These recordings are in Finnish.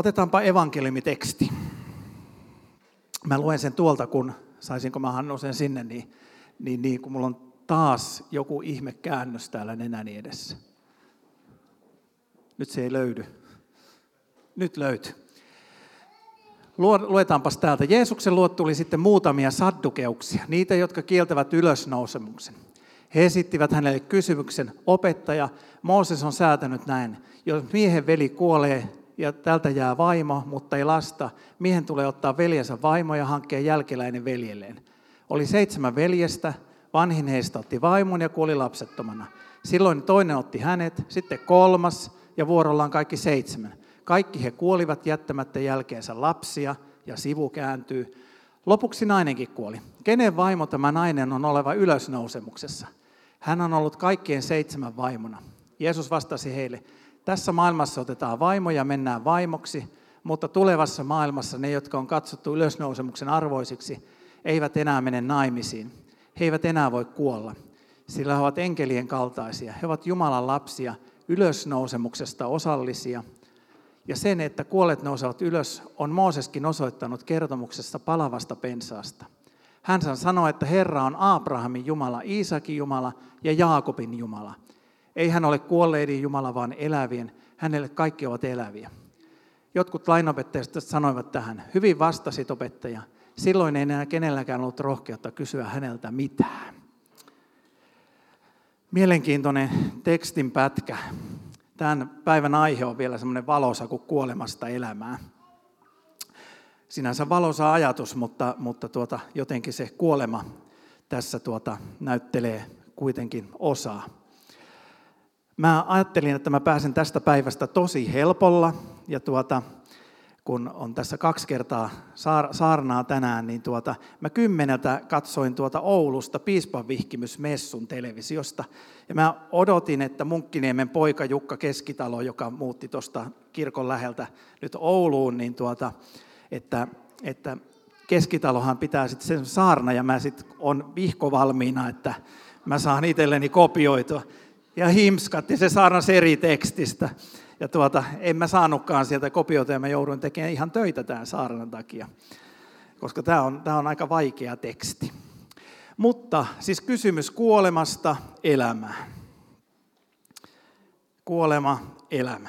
Otetaanpa evankeliumiteksti. Mä luen sen tuolta, kun saisinko mä Hannu sen sinne, niin, niin, niin kun mulla on taas joku ihme käännös täällä nenäni edessä. Nyt se ei löydy. Nyt löytyy. Luetaanpas täältä. Jeesuksen luot tuli sitten muutamia saddukeuksia, niitä, jotka kieltävät ylösnousemuksen. He esittivät hänelle kysymyksen, opettaja, Mooses on säätänyt näin, jos miehen veli kuolee ja tältä jää vaimo, mutta ei lasta, miehen tulee ottaa veljensä vaimo ja hankkia jälkeläinen veljelleen. Oli seitsemän veljestä, vanhin heistä otti vaimon ja kuoli lapsettomana. Silloin toinen otti hänet, sitten kolmas ja vuorollaan kaikki seitsemän. Kaikki he kuolivat jättämättä jälkeensä lapsia ja sivu kääntyy. Lopuksi nainenkin kuoli. Kenen vaimo tämä nainen on oleva ylösnousemuksessa? Hän on ollut kaikkien seitsemän vaimona. Jeesus vastasi heille, tässä maailmassa otetaan vaimo ja mennään vaimoksi, mutta tulevassa maailmassa ne, jotka on katsottu ylösnousemuksen arvoisiksi, eivät enää mene naimisiin. He eivät enää voi kuolla, sillä he ovat enkelien kaltaisia. He ovat Jumalan lapsia, ylösnousemuksesta osallisia. Ja sen, että kuolleet nousevat ylös, on Mooseskin osoittanut kertomuksessa palavasta pensaasta. Hän sanoi, että Herra on Abrahamin Jumala, Iisakin Jumala ja Jaakobin Jumala. Ei hän ole kuolleiden Jumala, vaan elävien. Hänelle kaikki ovat eläviä. Jotkut lainopettajista sanoivat tähän, hyvin vastasit opettaja. Silloin ei enää kenelläkään ollut rohkeutta kysyä häneltä mitään. Mielenkiintoinen tekstin pätkä. Tämän päivän aihe on vielä semmoinen valosa kuin kuolemasta elämää. Sinänsä valosa ajatus, mutta, mutta tuota, jotenkin se kuolema tässä tuota, näyttelee kuitenkin osaa. Mä ajattelin, että mä pääsen tästä päivästä tosi helpolla ja tuota, kun on tässä kaksi kertaa saarnaa tänään, niin tuota, mä kymmeneltä katsoin tuota Oulusta piispan vihkimysmessun televisiosta. Ja mä odotin, että Munkkiniemen poika Jukka Keskitalo, joka muutti tuosta kirkon läheltä nyt Ouluun, niin tuota, että, että Keskitalohan pitää sitten sen saarna ja mä sitten on vihko valmiina, että mä saan itselleni kopioitua. Ja himskatti se saarnas eri tekstistä ja tuota, en mä saanutkaan sieltä kopiota ja mä jouduin tekemään ihan töitä tämän saarnan takia, koska tämä on, tämä on aika vaikea teksti. Mutta siis kysymys kuolemasta elämään. Kuolema, elämä.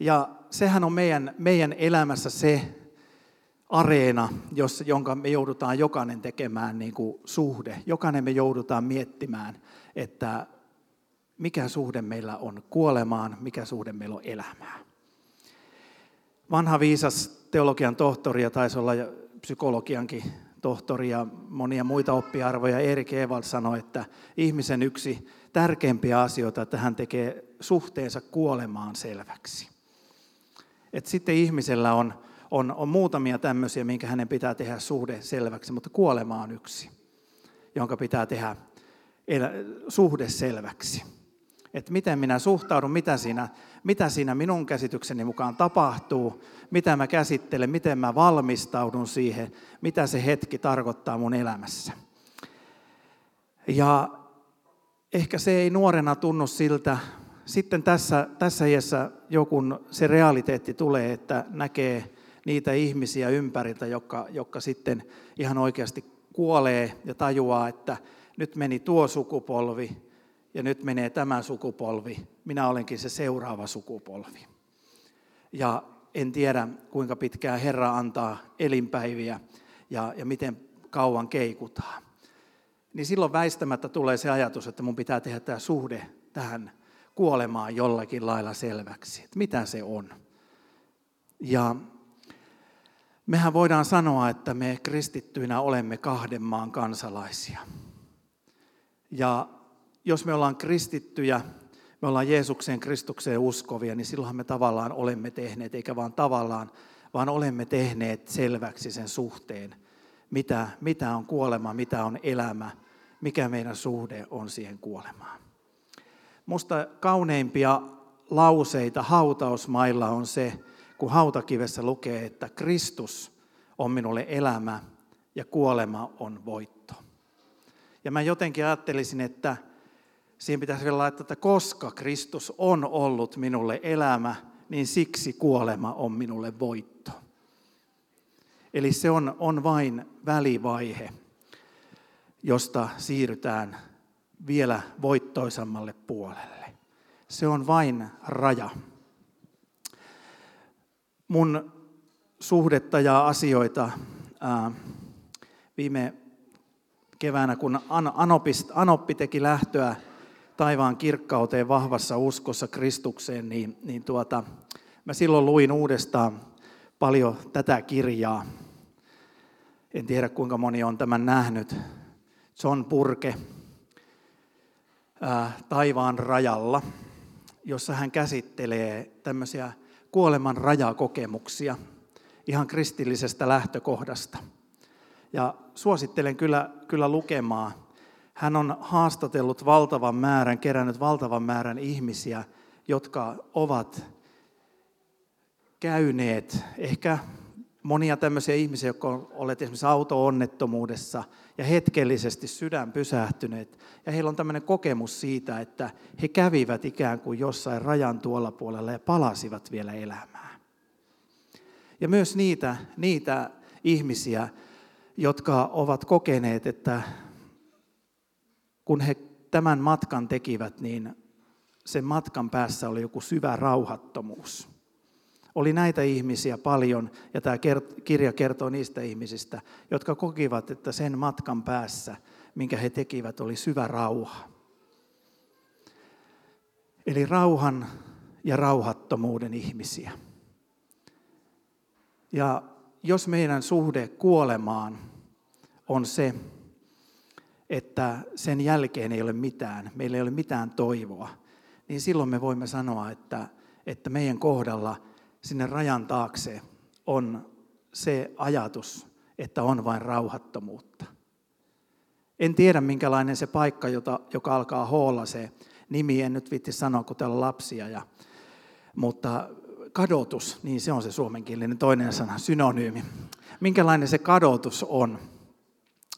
Ja sehän on meidän, meidän elämässä se areena, jos, jonka me joudutaan jokainen tekemään niin kuin suhde. Jokainen me joudutaan miettimään, että mikä suhde meillä on kuolemaan, mikä suhde meillä on elämään. Vanha viisas teologian tohtori ja taisi olla psykologiankin tohtori ja monia muita oppiarvoja, Erik Evald sanoi, että ihmisen yksi tärkeimpiä asioita, että hän tekee suhteensa kuolemaan selväksi. Et sitten ihmisellä on, on, on muutamia tämmöisiä, minkä hänen pitää tehdä suhde selväksi, mutta kuolema on yksi, jonka pitää tehdä suhde selväksi että miten minä suhtaudun, mitä siinä, mitä siinä minun käsitykseni mukaan tapahtuu, mitä mä käsittelen, miten mä valmistaudun siihen, mitä se hetki tarkoittaa mun elämässä. Ja ehkä se ei nuorena tunnu siltä, sitten tässä, tässä iässä joku se realiteetti tulee, että näkee niitä ihmisiä ympäriltä, jotka, jotka sitten ihan oikeasti kuolee ja tajuaa, että nyt meni tuo sukupolvi, ja nyt menee tämä sukupolvi, minä olenkin se seuraava sukupolvi. Ja en tiedä, kuinka pitkään Herra antaa elinpäiviä ja, ja miten kauan keikutaan. Niin silloin väistämättä tulee se ajatus, että mun pitää tehdä tämä suhde tähän kuolemaan jollakin lailla selväksi, että mitä se on. Ja mehän voidaan sanoa, että me kristittyinä olemme kahden maan kansalaisia. Ja jos me ollaan kristittyjä, me ollaan Jeesukseen, Kristukseen uskovia, niin silloinhan me tavallaan olemme tehneet, eikä vaan tavallaan, vaan olemme tehneet selväksi sen suhteen, mitä, mitä on kuolema, mitä on elämä, mikä meidän suhde on siihen kuolemaan. Musta kauneimpia lauseita hautausmailla on se, kun hautakivessä lukee, että Kristus on minulle elämä ja kuolema on voitto. Ja mä jotenkin ajattelisin, että Siihen pitäisi vielä laittaa, että koska Kristus on ollut minulle elämä, niin siksi kuolema on minulle voitto. Eli se on, on vain välivaihe, josta siirrytään vielä voittoisammalle puolelle. Se on vain raja. Mun suhdetta ja asioita ää, viime keväänä, kun Anoppi teki lähtöä taivaan kirkkauteen vahvassa uskossa Kristukseen, niin, niin tuota, mä silloin luin uudestaan paljon tätä kirjaa. En tiedä kuinka moni on tämän nähnyt. John Purke, ää, Taivaan rajalla, jossa hän käsittelee tämmöisiä kuoleman rajakokemuksia ihan kristillisestä lähtökohdasta. Ja suosittelen kyllä, kyllä lukemaan. Hän on haastatellut valtavan määrän, kerännyt valtavan määrän ihmisiä, jotka ovat käyneet ehkä monia tämmöisiä ihmisiä, jotka olet esimerkiksi auto-onnettomuudessa ja hetkellisesti sydän pysähtyneet. Ja heillä on tämmöinen kokemus siitä, että he kävivät ikään kuin jossain rajan tuolla puolella ja palasivat vielä elämään. Ja myös niitä, niitä ihmisiä, jotka ovat kokeneet, että kun he tämän matkan tekivät, niin sen matkan päässä oli joku syvä rauhattomuus. Oli näitä ihmisiä paljon, ja tämä kirja kertoo niistä ihmisistä, jotka kokivat, että sen matkan päässä, minkä he tekivät, oli syvä rauha. Eli rauhan ja rauhattomuuden ihmisiä. Ja jos meidän suhde kuolemaan on se, että sen jälkeen ei ole mitään, meillä ei ole mitään toivoa, niin silloin me voimme sanoa, että, että meidän kohdalla sinne rajan taakse on se ajatus, että on vain rauhattomuutta. En tiedä, minkälainen se paikka, jota, joka alkaa hoolla se nimi, en nyt vitti sanoa, kun täällä on lapsia, ja, mutta kadotus, niin se on se suomenkielinen toinen sana, synonyymi. Minkälainen se kadotus on?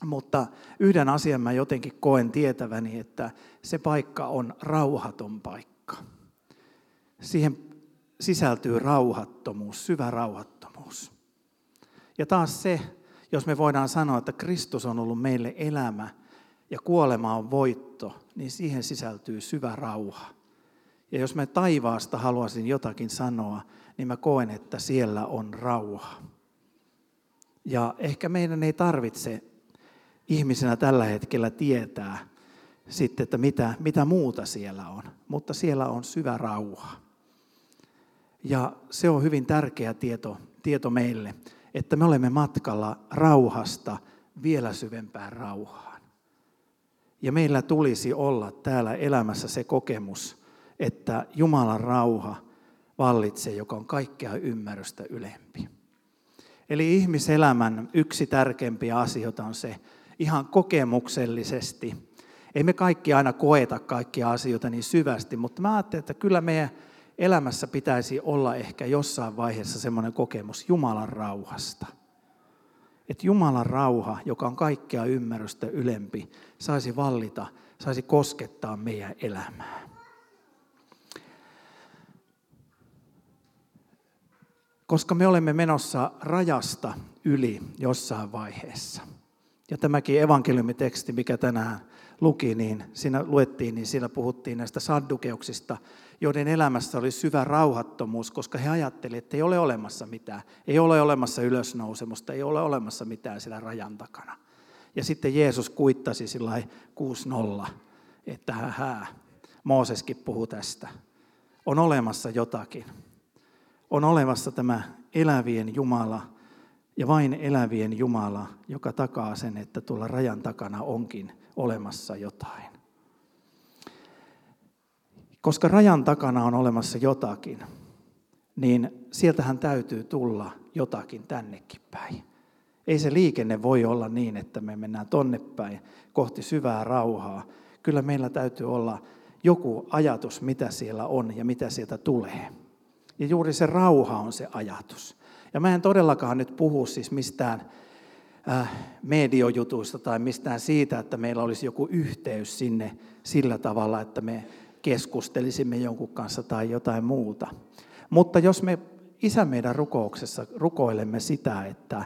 Mutta yhden asian mä jotenkin koen tietäväni, että se paikka on rauhaton paikka. Siihen sisältyy rauhattomuus, syvä rauhattomuus. Ja taas se, jos me voidaan sanoa, että Kristus on ollut meille elämä ja kuolema on voitto, niin siihen sisältyy syvä rauha. Ja jos mä taivaasta haluaisin jotakin sanoa, niin mä koen, että siellä on rauha. Ja ehkä meidän ei tarvitse ihmisenä tällä hetkellä tietää sitten, että mitä, mitä muuta siellä on, mutta siellä on syvä rauha. Ja se on hyvin tärkeä tieto, tieto meille, että me olemme matkalla rauhasta vielä syvempään rauhaan. Ja meillä tulisi olla täällä elämässä se kokemus, että Jumalan rauha vallitsee, joka on kaikkea ymmärrystä ylempi. Eli ihmiselämän yksi tärkeimpiä asioita on se, ihan kokemuksellisesti. Ei me kaikki aina koeta kaikkia asioita niin syvästi, mutta mä ajattelen, että kyllä meidän elämässä pitäisi olla ehkä jossain vaiheessa semmoinen kokemus Jumalan rauhasta. Että Jumalan rauha, joka on kaikkea ymmärrystä ylempi, saisi vallita, saisi koskettaa meidän elämää. Koska me olemme menossa rajasta yli jossain vaiheessa – ja tämäkin evankeliumiteksti, mikä tänään luki, niin siinä luettiin, niin siinä puhuttiin näistä saddukeuksista, joiden elämässä oli syvä rauhattomuus, koska he ajattelivat, että ei ole olemassa mitään. Ei ole olemassa ylösnousemusta, ei ole olemassa mitään siellä rajan takana. Ja sitten Jeesus kuittasi sillä 6-0, että hää, Mooseskin puhuu tästä. On olemassa jotakin. On olemassa tämä elävien Jumala, ja vain elävien Jumala, joka takaa sen, että tuolla rajan takana onkin olemassa jotain. Koska rajan takana on olemassa jotakin, niin sieltähän täytyy tulla jotakin tännekin päin. Ei se liikenne voi olla niin, että me mennään tonne päin kohti syvää rauhaa. Kyllä meillä täytyy olla joku ajatus, mitä siellä on ja mitä sieltä tulee. Ja juuri se rauha on se ajatus. Ja mä en todellakaan nyt puhu siis mistään äh, mediojutuista tai mistään siitä, että meillä olisi joku yhteys sinne sillä tavalla, että me keskustelisimme jonkun kanssa tai jotain muuta. Mutta jos me Isä meidän rukouksessa rukoilemme sitä, että,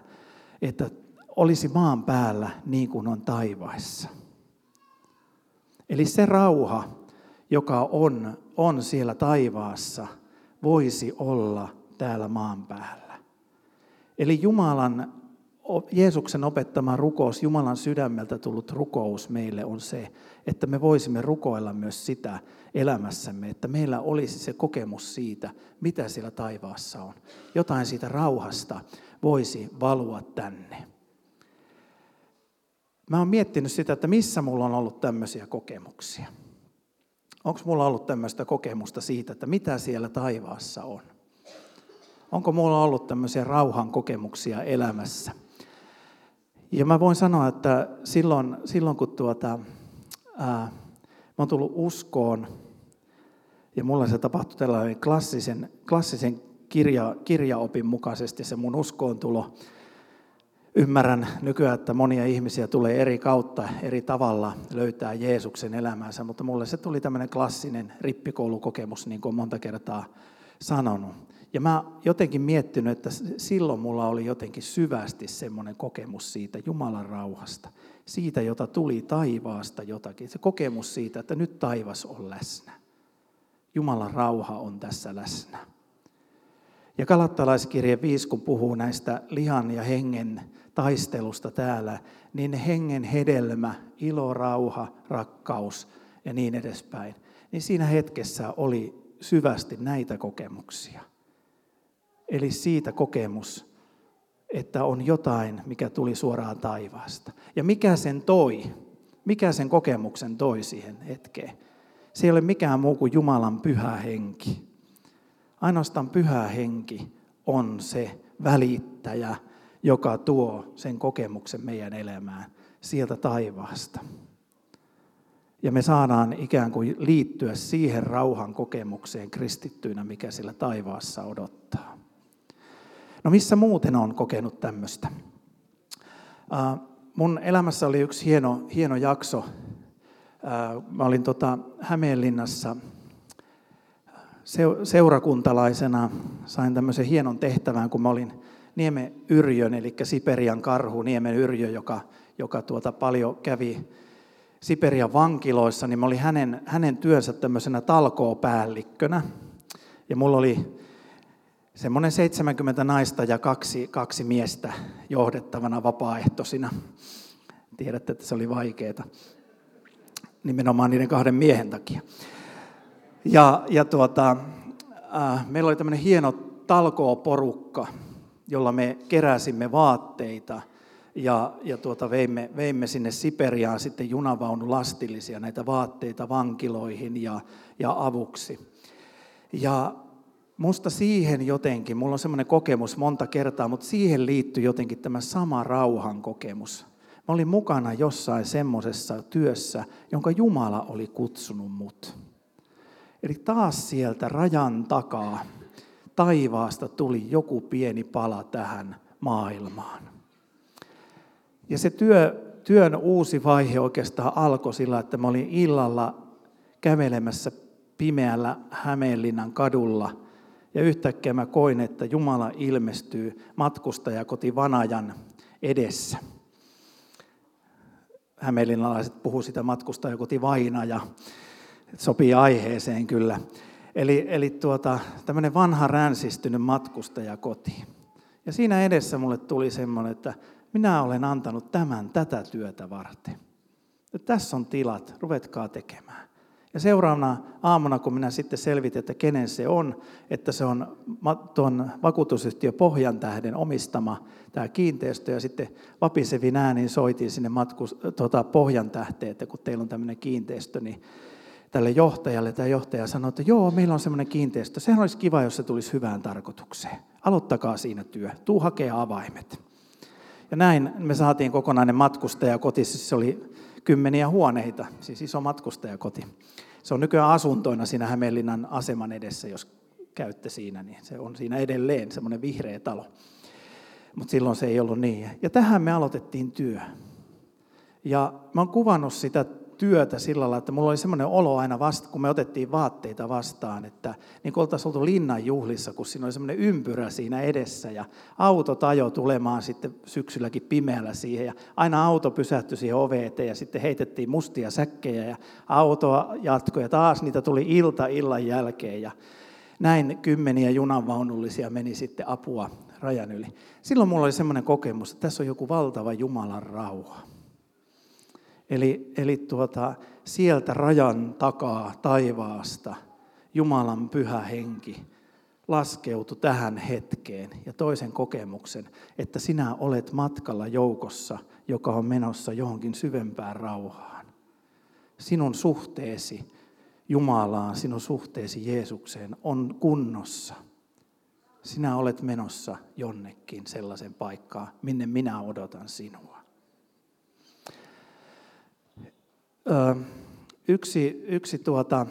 että olisi maan päällä niin kuin on taivaissa. Eli se rauha, joka on, on siellä taivaassa, voisi olla täällä maan päällä. Eli Jumalan, Jeesuksen opettama rukous, Jumalan sydämeltä tullut rukous meille on se, että me voisimme rukoilla myös sitä elämässämme, että meillä olisi se kokemus siitä, mitä siellä taivaassa on. Jotain siitä rauhasta voisi valua tänne. Mä oon miettinyt sitä, että missä mulla on ollut tämmöisiä kokemuksia. Onko mulla ollut tämmöistä kokemusta siitä, että mitä siellä taivaassa on? Onko mulla ollut tämmöisiä rauhan kokemuksia elämässä? Ja mä voin sanoa, että silloin, silloin kun tuota, ää, mä oon tullut uskoon, ja mulla se tapahtui tällainen klassisen, klassisen kirja, kirjaopin mukaisesti se mun uskoon tulo. Ymmärrän nykyään, että monia ihmisiä tulee eri kautta, eri tavalla löytää Jeesuksen elämänsä, mutta mulle se tuli tämmöinen klassinen rippikoulukokemus, niin kuin monta kertaa sanonut. Ja mä jotenkin miettinyt, että silloin mulla oli jotenkin syvästi semmoinen kokemus siitä Jumalan rauhasta, siitä, jota tuli taivaasta jotakin. Se kokemus siitä, että nyt taivas on läsnä. Jumalan rauha on tässä läsnä. Ja kalattalaiskirje 5, kun puhuu näistä lihan ja hengen taistelusta täällä, niin hengen hedelmä, ilo, rauha, rakkaus ja niin edespäin, niin siinä hetkessä oli syvästi näitä kokemuksia. Eli siitä kokemus, että on jotain, mikä tuli suoraan taivaasta. Ja mikä sen toi? Mikä sen kokemuksen toi siihen hetkeen? Se ei ole mikään muu kuin Jumalan pyhä henki. Ainoastaan pyhä henki on se välittäjä, joka tuo sen kokemuksen meidän elämään sieltä taivaasta. Ja me saadaan ikään kuin liittyä siihen rauhan kokemukseen kristittyinä, mikä sillä taivaassa odottaa. No missä muuten on kokenut tämmöistä? Mun elämässä oli yksi hieno, hieno jakso. Mä olin tota Hämeenlinnassa seurakuntalaisena. Sain tämmöisen hienon tehtävän, kun mä olin Niemen Yrjön, eli Siperian karhu, Niemen Yrjö, joka, joka tuota paljon kävi Siperian vankiloissa, niin mä olin hänen, hänen työnsä tämmöisenä talkoopäällikkönä. Ja mulla oli semmoinen 70 naista ja kaksi, kaksi miestä johdettavana vapaaehtoisina. Tiedätte, että se oli vaikeaa. Nimenomaan niiden kahden miehen takia. Ja, ja tuota, äh, meillä oli tämmöinen hieno talkooporukka, jolla me keräsimme vaatteita ja, ja tuota, veimme, veimme sinne Siperiaan sitten junavaunu lastillisia näitä vaatteita vankiloihin ja, ja avuksi. Ja musta siihen jotenkin, mulla on semmoinen kokemus monta kertaa, mutta siihen liittyy jotenkin tämä sama rauhan kokemus. Mä olin mukana jossain semmoisessa työssä, jonka Jumala oli kutsunut mut. Eli taas sieltä rajan takaa taivaasta tuli joku pieni pala tähän maailmaan. Ja se työ, työn uusi vaihe oikeastaan alkoi sillä, että mä olin illalla kävelemässä pimeällä Hämeenlinnan kadulla – ja yhtäkkiä mä koin, että Jumala ilmestyy matkustajakoti Vanajan edessä. Hämeenlinnalaiset puhuu sitä matkustajakoti Vainaja. Sopii aiheeseen kyllä. Eli, eli tuota, tämmöinen vanha ränsistynyt matkustajakoti. Ja siinä edessä mulle tuli semmoinen, että minä olen antanut tämän tätä työtä varten. Ja tässä on tilat, ruvetkaa tekemään. Ja seuraavana aamuna, kun minä sitten selvitin, että kenen se on, että se on tuon vakuutusyhtiö Pohjan tähden omistama tämä kiinteistö, ja sitten vapisevin äänin soitin sinne matkus, tuota, Pohjan tähteen, että kun teillä on tämmöinen kiinteistö, niin tälle johtajalle, tämä johtaja sanoi, että joo, meillä on semmoinen kiinteistö, sehän olisi kiva, jos se tulisi hyvään tarkoitukseen. Aloittakaa siinä työ, tuu hakea avaimet. Ja näin me saatiin kokonainen matkustajakoti, siis se oli kymmeniä huoneita, siis iso matkustajakoti. Se on nykyään asuntoina siinä Hämeenlinnan aseman edessä, jos käytte siinä, niin se on siinä edelleen semmoinen vihreä talo. Mutta silloin se ei ollut niin. Ja tähän me aloitettiin työ. Ja mä oon kuvannut sitä työtä sillä lailla, että mulla oli semmoinen olo aina vasta, kun me otettiin vaatteita vastaan, että niin kuin oltaisiin oltu linnan juhlissa, kun siinä oli semmoinen ympyrä siinä edessä ja auto tajo tulemaan sitten syksylläkin pimeällä siihen ja aina auto pysähtyi siihen oveen eteen ja sitten heitettiin mustia säkkejä ja autoa jatkoi ja taas niitä tuli ilta illan jälkeen ja näin kymmeniä junanvaunullisia meni sitten apua rajan yli. Silloin mulla oli semmoinen kokemus, että tässä on joku valtava Jumalan rauha. Eli, eli tuota, sieltä rajan takaa taivaasta Jumalan pyhä henki laskeutui tähän hetkeen ja toisen kokemuksen, että sinä olet matkalla joukossa, joka on menossa johonkin syvempään rauhaan. Sinun suhteesi Jumalaan, sinun suhteesi Jeesukseen on kunnossa. Sinä olet menossa jonnekin sellaisen paikkaan, minne minä odotan sinua. Yksi, yksi tuota,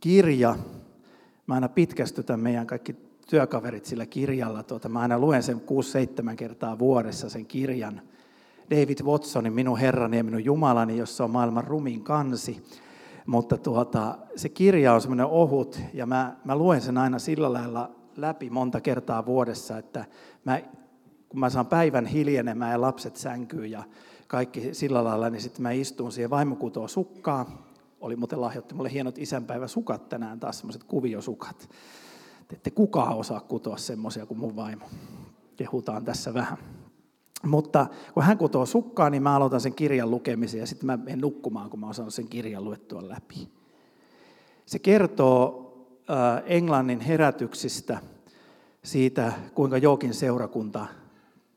kirja, mä aina pitkästytän meidän kaikki työkaverit sillä kirjalla, tuota, mä aina luen sen 6-7 kertaa vuodessa sen kirjan. David Watsonin Minun Herrani ja minun Jumalani, jossa on maailman rumin kansi. Mutta tuota, se kirja on semmoinen ohut ja mä, mä luen sen aina sillä lailla läpi monta kertaa vuodessa, että mä, kun mä saan päivän hiljenemään ja lapset sänkyy ja kaikki sillä lailla, niin sitten mä istun siihen vaimokutoon sukkaa. Oli muuten lahjoitti mulle hienot isänpäiväsukat tänään taas, semmoiset kuviosukat. Te ette kukaan osaa kutoa semmoisia kuin mun vaimo. Kehutaan tässä vähän. Mutta kun hän kutoo sukkaa, niin mä aloitan sen kirjan lukemisen ja sitten mä menen nukkumaan, kun mä osaan sen kirjan luettua läpi. Se kertoo Englannin herätyksistä, siitä kuinka jokin seurakunta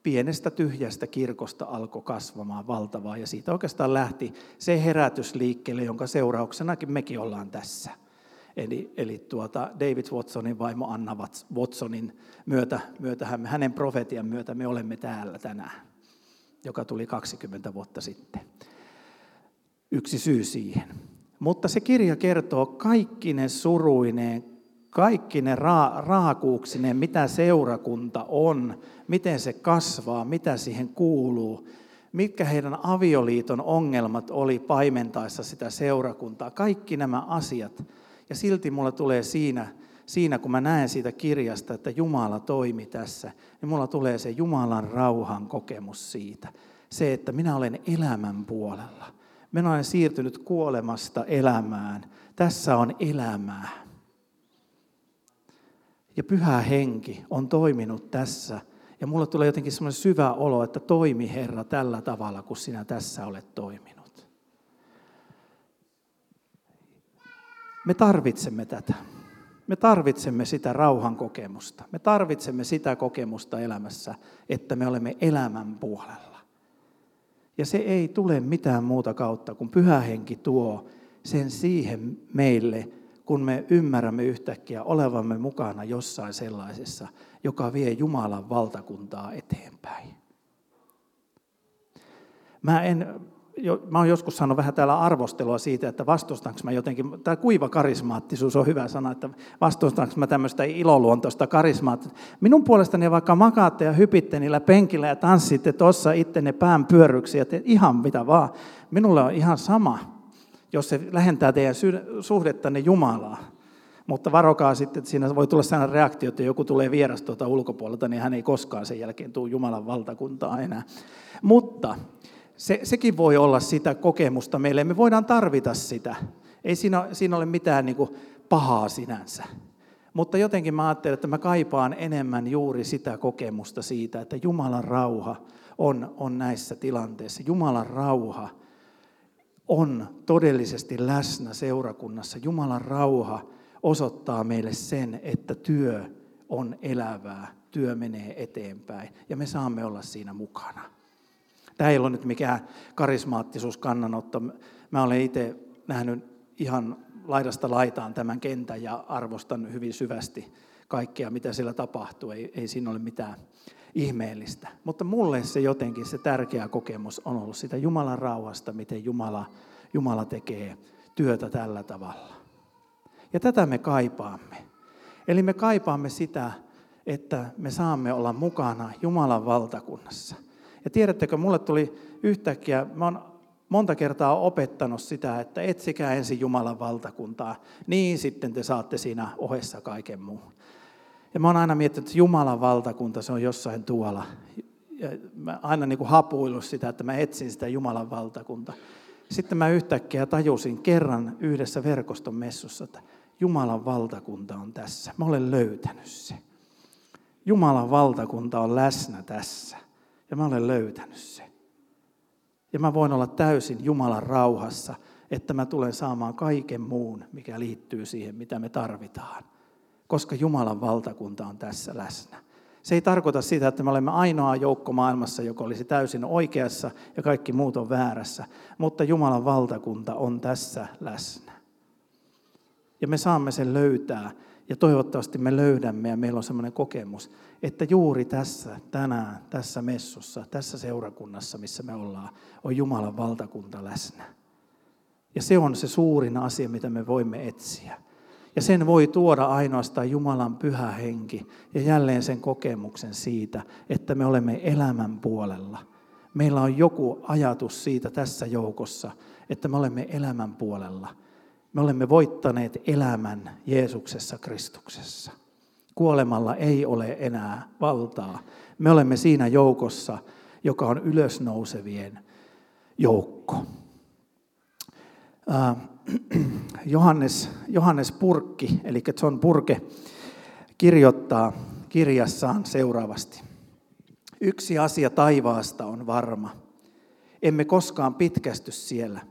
pienestä tyhjästä kirkosta alkoi kasvamaan valtavaa. Ja siitä oikeastaan lähti se herätys liikkeelle, jonka seurauksenakin mekin ollaan tässä. Eli, eli tuota David Watsonin vaimo Anna Watsonin myötä, myötä, hänen profetian myötä me olemme täällä tänään, joka tuli 20 vuotta sitten. Yksi syy siihen. Mutta se kirja kertoo kaikki ne suruineen, kaikki ne ra- raakuuksineen, mitä seurakunta on, miten se kasvaa, mitä siihen kuuluu, mitkä heidän avioliiton ongelmat oli paimentaessa sitä seurakuntaa, kaikki nämä asiat. Ja silti mulla tulee siinä, siinä, kun mä näen siitä kirjasta, että Jumala toimi tässä, niin mulla tulee se Jumalan rauhan kokemus siitä. Se, että minä olen elämän puolella. Minä olen siirtynyt kuolemasta elämään. Tässä on elämää. Ja pyhä henki on toiminut tässä. Ja mulle tulee jotenkin semmoinen syvä olo, että toimi Herra tällä tavalla, kun sinä tässä olet toiminut. Me tarvitsemme tätä. Me tarvitsemme sitä rauhan kokemusta. Me tarvitsemme sitä kokemusta elämässä, että me olemme elämän puolella. Ja se ei tule mitään muuta kautta, kun pyhä henki tuo sen siihen meille, kun me ymmärrämme yhtäkkiä olevamme mukana jossain sellaisessa, joka vie Jumalan valtakuntaa eteenpäin. Mä en jo, mä oon joskus saanut vähän täällä arvostelua siitä, että vastustanko mä jotenkin, tämä kuiva karismaattisuus on hyvä sana, että vastustanko mä tämmöistä iloluontoista karismaattisuutta. Minun puolestani vaikka makaatte ja hypitte niillä penkillä ja tanssitte tuossa ittenne pään pyörryksi ja te ihan mitä vaan. Minulle on ihan sama, jos se lähentää teidän suhdettanne Jumalaa. Mutta varokaa sitten, että siinä voi tulla sellainen reaktio, että joku tulee vieras tuota ulkopuolelta, niin hän ei koskaan sen jälkeen tule Jumalan valtakuntaa enää. Mutta se, sekin voi olla sitä kokemusta meille. Me voidaan tarvita sitä. Ei siinä, siinä ole mitään niin kuin pahaa sinänsä. Mutta jotenkin mä ajattelen, että mä kaipaan enemmän juuri sitä kokemusta siitä, että Jumalan rauha on, on näissä tilanteissa. Jumalan rauha on todellisesti läsnä seurakunnassa. Jumalan rauha osoittaa meille sen, että työ on elävää, työ menee eteenpäin ja me saamme olla siinä mukana. Tämä ei ole nyt mikään karismaattisuuskannanotto. Mä olen itse nähnyt ihan laidasta laitaan tämän kentän ja arvostan hyvin syvästi kaikkea, mitä siellä tapahtuu. Ei, ei siinä ole mitään ihmeellistä. Mutta mulle se jotenkin se tärkeä kokemus on ollut sitä Jumalan rauhasta, miten Jumala, Jumala tekee työtä tällä tavalla. Ja tätä me kaipaamme. Eli me kaipaamme sitä, että me saamme olla mukana Jumalan valtakunnassa – ja tiedättekö, mulle tuli yhtäkkiä, mä oon monta kertaa opettanut sitä, että etsikää ensin Jumalan valtakuntaa, niin sitten te saatte siinä ohessa kaiken muun. Ja mä oon aina miettinyt, että Jumalan valtakunta, se on jossain tuolla. Ja mä aina niin kuin hapuillut sitä, että mä etsin sitä Jumalan valtakuntaa. Sitten mä yhtäkkiä tajusin kerran yhdessä verkoston messussa, että Jumalan valtakunta on tässä. Mä olen löytänyt se. Jumalan valtakunta on läsnä tässä. Ja mä olen löytänyt se. Ja mä voin olla täysin Jumalan rauhassa, että mä tulen saamaan kaiken muun, mikä liittyy siihen, mitä me tarvitaan. Koska Jumalan valtakunta on tässä läsnä. Se ei tarkoita sitä, että me olemme ainoa joukko maailmassa, joka olisi täysin oikeassa ja kaikki muut on väärässä, mutta Jumalan valtakunta on tässä läsnä. Ja me saamme sen löytää ja toivottavasti me löydämme ja meillä on sellainen kokemus, että juuri tässä, tänään, tässä messussa, tässä seurakunnassa, missä me ollaan, on Jumalan valtakunta läsnä. Ja se on se suurin asia, mitä me voimme etsiä. Ja sen voi tuoda ainoastaan Jumalan pyhä henki ja jälleen sen kokemuksen siitä, että me olemme elämän puolella. Meillä on joku ajatus siitä tässä joukossa, että me olemme elämän puolella. Me olemme voittaneet elämän Jeesuksessa Kristuksessa. Kuolemalla ei ole enää valtaa. Me olemme siinä joukossa, joka on ylösnousevien joukko. Johannes, Johannes Purkki, eli John Purke, kirjoittaa kirjassaan seuraavasti. Yksi asia taivaasta on varma. Emme koskaan pitkästy siellä.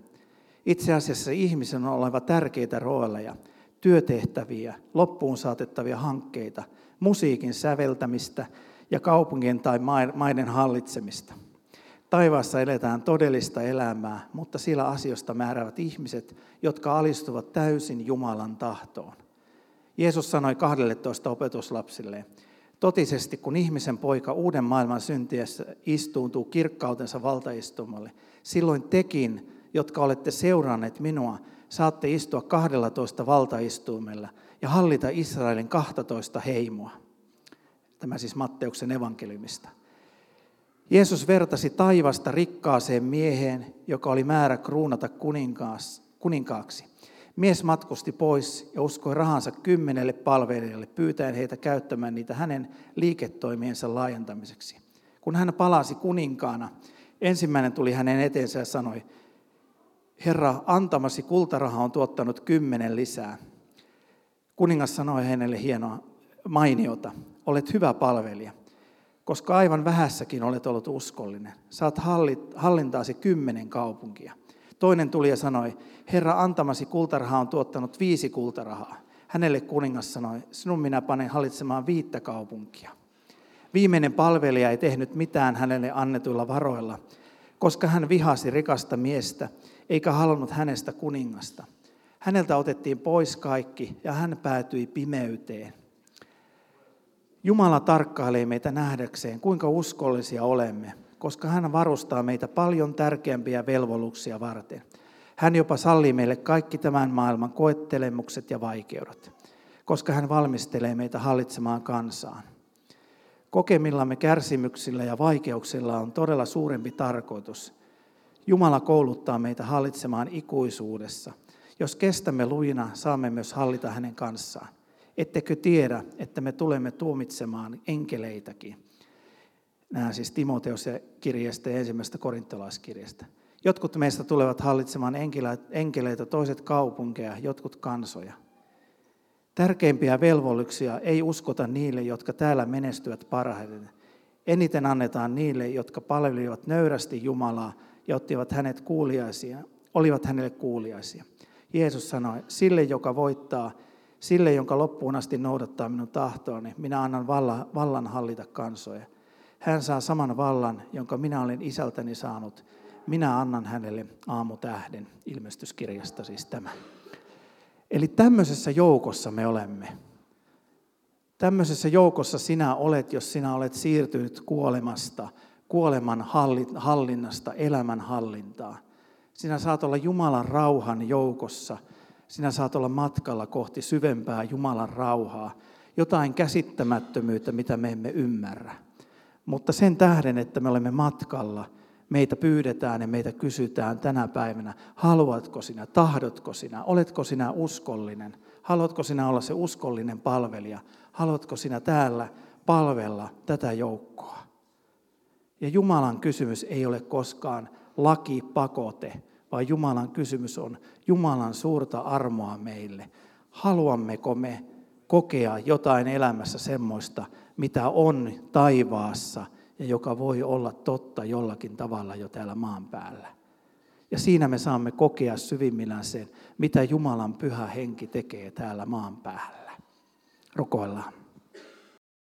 Itse asiassa ihmisen on oleva tärkeitä rooleja, työtehtäviä, loppuun saatettavia hankkeita, musiikin säveltämistä ja kaupungin tai maiden hallitsemista – Taivaassa eletään todellista elämää, mutta sillä asioista määräävät ihmiset, jotka alistuvat täysin Jumalan tahtoon. Jeesus sanoi 12 opetuslapsille, totisesti kun ihmisen poika uuden maailman syntiessä istuuntuu kirkkautensa valtaistumalle, silloin tekin, jotka olette seuranneet minua, saatte istua 12 valtaistuimella ja hallita Israelin 12 heimoa. Tämä siis Matteuksen evankeliumista. Jeesus vertasi taivasta rikkaaseen mieheen, joka oli määrä kruunata kuninkaaksi. Mies matkusti pois ja uskoi rahansa kymmenelle palvelijalle, pyytäen heitä käyttämään niitä hänen liiketoimiensa laajentamiseksi. Kun hän palasi kuninkaana, ensimmäinen tuli hänen eteensä ja sanoi, Herra, antamasi kultaraha on tuottanut kymmenen lisää. Kuningas sanoi hänelle hienoa mainiota, olet hyvä palvelija koska aivan vähässäkin olet ollut uskollinen. Saat hallintaasi kymmenen kaupunkia. Toinen tuli ja sanoi, Herra, antamasi kultaraha on tuottanut viisi kultarahaa. Hänelle kuningas sanoi, sinun minä panen hallitsemaan viittä kaupunkia. Viimeinen palvelija ei tehnyt mitään hänelle annetuilla varoilla, koska hän vihasi rikasta miestä, eikä halunnut hänestä kuningasta. Häneltä otettiin pois kaikki ja hän päätyi pimeyteen. Jumala tarkkailee meitä nähdäkseen, kuinka uskollisia olemme, koska hän varustaa meitä paljon tärkeämpiä velvollisuuksia varten. Hän jopa sallii meille kaikki tämän maailman koettelemukset ja vaikeudet, koska hän valmistelee meitä hallitsemaan kansaan. Kokemillamme kärsimyksillä ja vaikeuksilla on todella suurempi tarkoitus. Jumala kouluttaa meitä hallitsemaan ikuisuudessa. Jos kestämme luina, saamme myös hallita hänen kanssaan. Ettekö tiedä, että me tulemme tuomitsemaan enkeleitäkin? Nämä siis Timoteos kirjasta ja ensimmäisestä korintolaiskirjasta. Jotkut meistä tulevat hallitsemaan enkeleitä, toiset kaupunkeja, jotkut kansoja. Tärkeimpiä velvollisuuksia ei uskota niille, jotka täällä menestyvät parhaiten. Eniten annetaan niille, jotka palvelivat nöyrästi Jumalaa ja ottivat hänet kuuliaisia, olivat hänelle kuuliaisia. Jeesus sanoi, sille joka voittaa, Sille, jonka loppuun asti noudattaa minun tahtoani, minä annan vallan hallita kansoja. Hän saa saman vallan, jonka minä olen isältäni saanut. Minä annan hänelle aamutähden, ilmestyskirjasta siis tämä. Eli tämmöisessä joukossa me olemme. Tämmöisessä joukossa sinä olet, jos sinä olet siirtynyt kuolemasta, kuoleman hallinnasta, elämän hallintaan. Sinä saat olla Jumalan rauhan joukossa – sinä saat olla matkalla kohti syvempää Jumalan rauhaa, jotain käsittämättömyyttä, mitä me emme ymmärrä. Mutta sen tähden, että me olemme matkalla, meitä pyydetään ja meitä kysytään tänä päivänä, haluatko sinä, tahdotko sinä, oletko sinä uskollinen, haluatko sinä olla se uskollinen palvelija, haluatko sinä täällä palvella tätä joukkoa. Ja Jumalan kysymys ei ole koskaan laki, pakote, vaan Jumalan kysymys on Jumalan suurta armoa meille. Haluammeko me kokea jotain elämässä semmoista, mitä on taivaassa ja joka voi olla totta jollakin tavalla jo täällä maan päällä. Ja siinä me saamme kokea syvimmillään sen, mitä Jumalan pyhä henki tekee täällä maan päällä. Rukoillaan.